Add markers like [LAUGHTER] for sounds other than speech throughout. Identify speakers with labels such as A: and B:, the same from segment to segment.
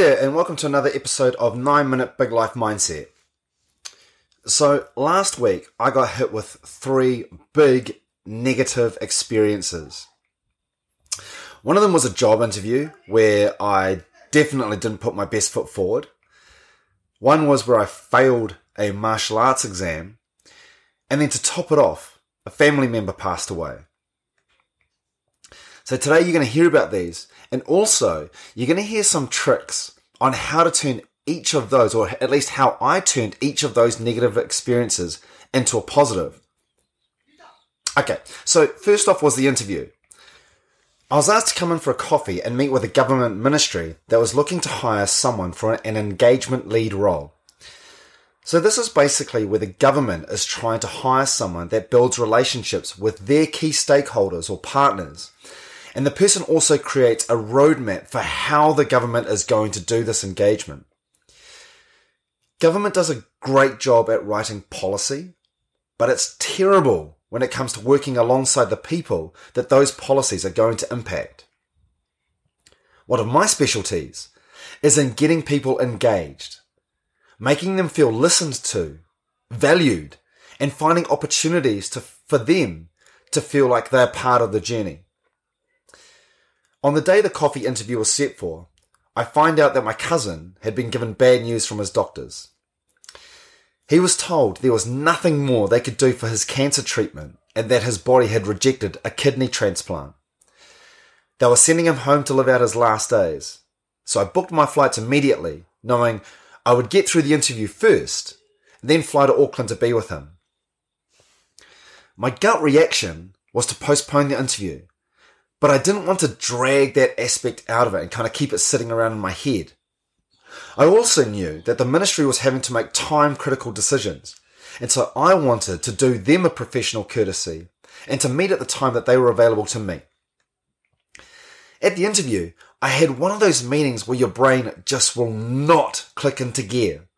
A: there, and welcome to another episode of 9 Minute Big Life Mindset. So, last week I got hit with three big negative experiences. One of them was a job interview where I definitely didn't put my best foot forward. One was where I failed a martial arts exam. And then to top it off, a family member passed away. So today you're going to hear about these and also you're going to hear some tricks on how to turn each of those, or at least how I turned each of those negative experiences into a positive. Okay, so first off was the interview. I was asked to come in for a coffee and meet with a government ministry that was looking to hire someone for an engagement lead role. So this is basically where the government is trying to hire someone that builds relationships with their key stakeholders or partners. And the person also creates a roadmap for how the government is going to do this engagement. Government does a great job at writing policy, but it's terrible when it comes to working alongside the people that those policies are going to impact. One of my specialties is in getting people engaged, making them feel listened to, valued, and finding opportunities to, for them to feel like they're part of the journey. On the day the coffee interview was set for, I find out that my cousin had been given bad news from his doctors. He was told there was nothing more they could do for his cancer treatment and that his body had rejected a kidney transplant. They were sending him home to live out his last days. So I booked my flights immediately, knowing I would get through the interview first, then fly to Auckland to be with him. My gut reaction was to postpone the interview, but I didn't want to drag that aspect out of it and kind of keep it sitting around in my head. I also knew that the ministry was having to make time critical decisions. And so I wanted to do them a professional courtesy and to meet at the time that they were available to me. At the interview, I had one of those meetings where your brain just will not click into gear.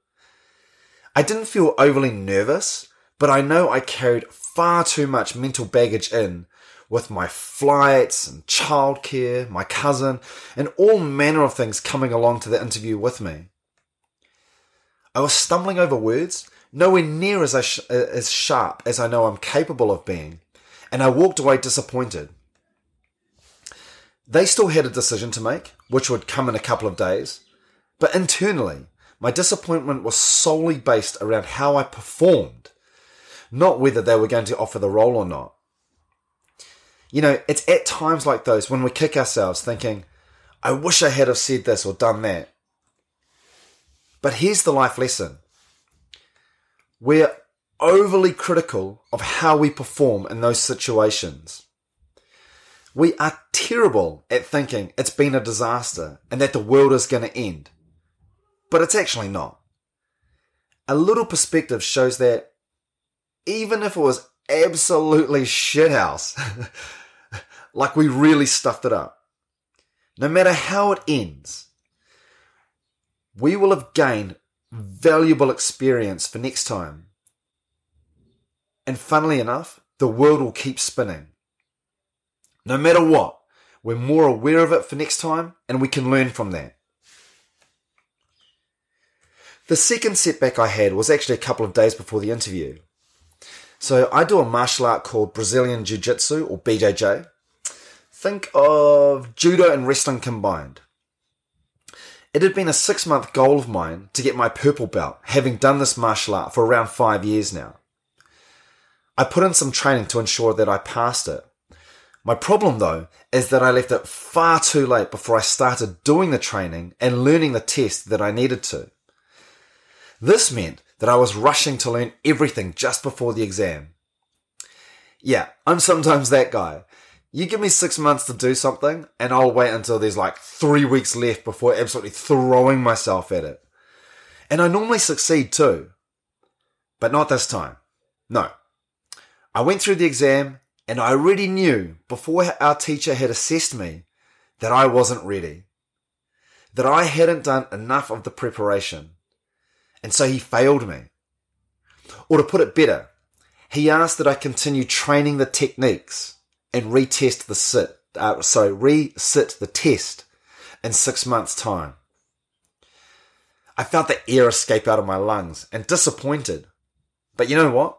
A: I didn't feel overly nervous, but I know I carried far too much mental baggage in with my flights and childcare, my cousin, and all manner of things coming along to the interview with me. I was stumbling over words, nowhere near as, sh- as sharp as I know I'm capable of being, and I walked away disappointed. They still had a decision to make, which would come in a couple of days, but internally, my disappointment was solely based around how I performed, not whether they were going to offer the role or not. You know, it's at times like those when we kick ourselves thinking, I wish I had have said this or done that. But here's the life lesson. We're overly critical of how we perform in those situations. We are terrible at thinking it's been a disaster and that the world is going to end. But it's actually not. A little perspective shows that even if it was absolutely shithouse, [LAUGHS] like we really stuffed it up. No matter how it ends, we will have gained valuable experience for next time. And funnily enough, the world will keep spinning. No matter what, we're more aware of it for next time and we can learn from that. The second setback I had was actually a couple of days before the interview. So I do a martial art called Brazilian Jiu Jitsu or BJJ. Think of judo and wrestling combined. It had been a six month goal of mine to get my purple belt, having done this martial art for around five years now. I put in some training to ensure that I passed it. My problem though is that I left it far too late before I started doing the training and learning the test that I needed to. This meant that I was rushing to learn everything just before the exam. Yeah, I'm sometimes that guy. You give me six months to do something, and I'll wait until there's like three weeks left before absolutely throwing myself at it. And I normally succeed too. But not this time. No. I went through the exam, and I already knew before our teacher had assessed me that I wasn't ready. That I hadn't done enough of the preparation. And so he failed me. Or to put it better, he asked that I continue training the techniques and retest the sit, uh, sorry, re-sit the test in six months' time. I felt the air escape out of my lungs and disappointed. But you know what?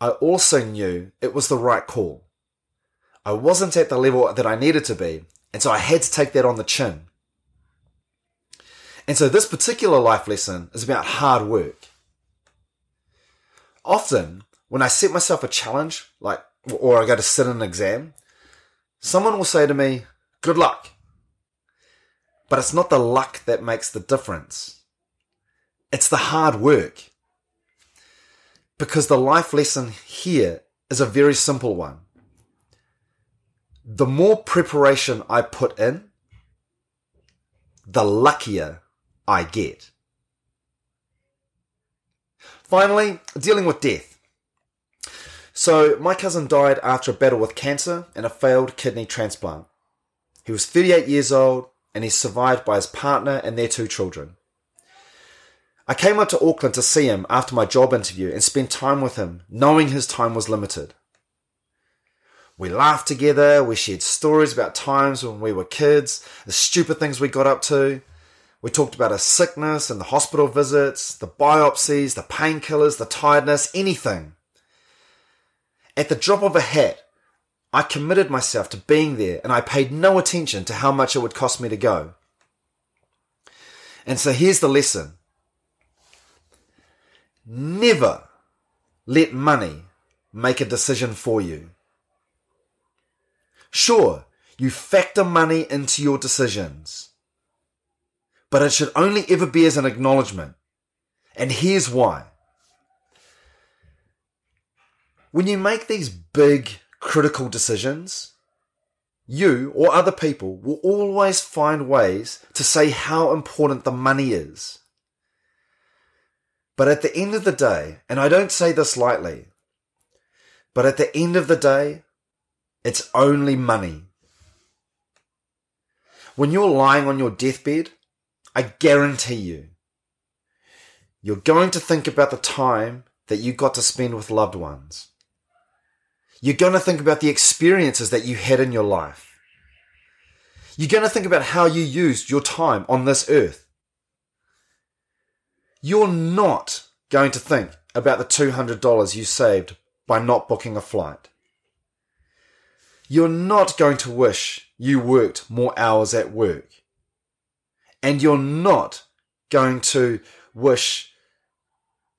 A: I also knew it was the right call. I wasn't at the level that I needed to be, and so I had to take that on the chin. And so this particular life lesson is about hard work. Often, when I set myself a challenge, like, or I go to sit an exam, someone will say to me, good luck. But it's not the luck that makes the difference. It's the hard work. Because the life lesson here is a very simple one. The more preparation I put in, the luckier I get. Finally, dealing with death. So, my cousin died after a battle with cancer and a failed kidney transplant. He was 38 years old and he's survived by his partner and their two children. I came up to Auckland to see him after my job interview and spent time with him, knowing his time was limited. We laughed together, we shared stories about times when we were kids, the stupid things we got up to, we talked about his sickness and the hospital visits, the biopsies, the painkillers, the tiredness, anything. At the drop of a hat, I committed myself to being there and I paid no attention to how much it would cost me to go. And so here's the lesson. Never let money make a decision for you. Sure, you factor money into your decisions but it should only ever be as an acknowledgement. And here's why. When you make these big critical decisions, you or other people will always find ways to say how important the money is. But at the end of the day, and I don't say this lightly, but at the end of the day, it's only money. When you're lying on your deathbed, I guarantee you, you're going to think about the time that you got to spend with loved ones. You're going to think about the experiences that you had in your life. You're going to think about how you used your time on this earth. You're not going to think about the $200 you saved by not booking a flight. You're not going to wish you worked more hours at work and you're not going to wish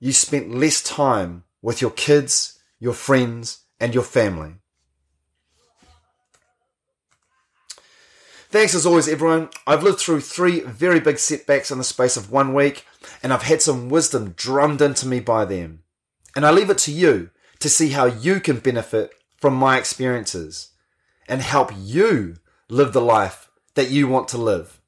A: you spent less time with your kids, your friends, and your family. Thanks as always, everyone. I've lived through three very big setbacks in the space of one week, and I've had some wisdom drummed into me by them. And I leave it to you to see how you can benefit from my experiences and help you live the life that you want to live.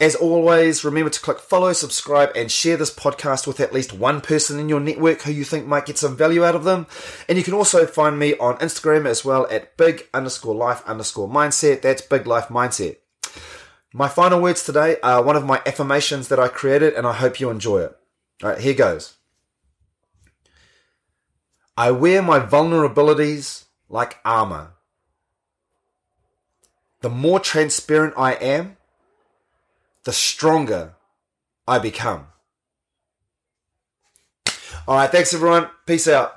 A: As always, remember to click follow, subscribe, and share this podcast with at least one person in your network who you think might get some value out of them. And you can also find me on Instagram as well at big underscore life underscore mindset. That's big life mindset. My final words today are one of my affirmations that I created, and I hope you enjoy it. All right, here goes. I wear my vulnerabilities like armor. The more transparent I am, the stronger I become. All right, thanks everyone. Peace out.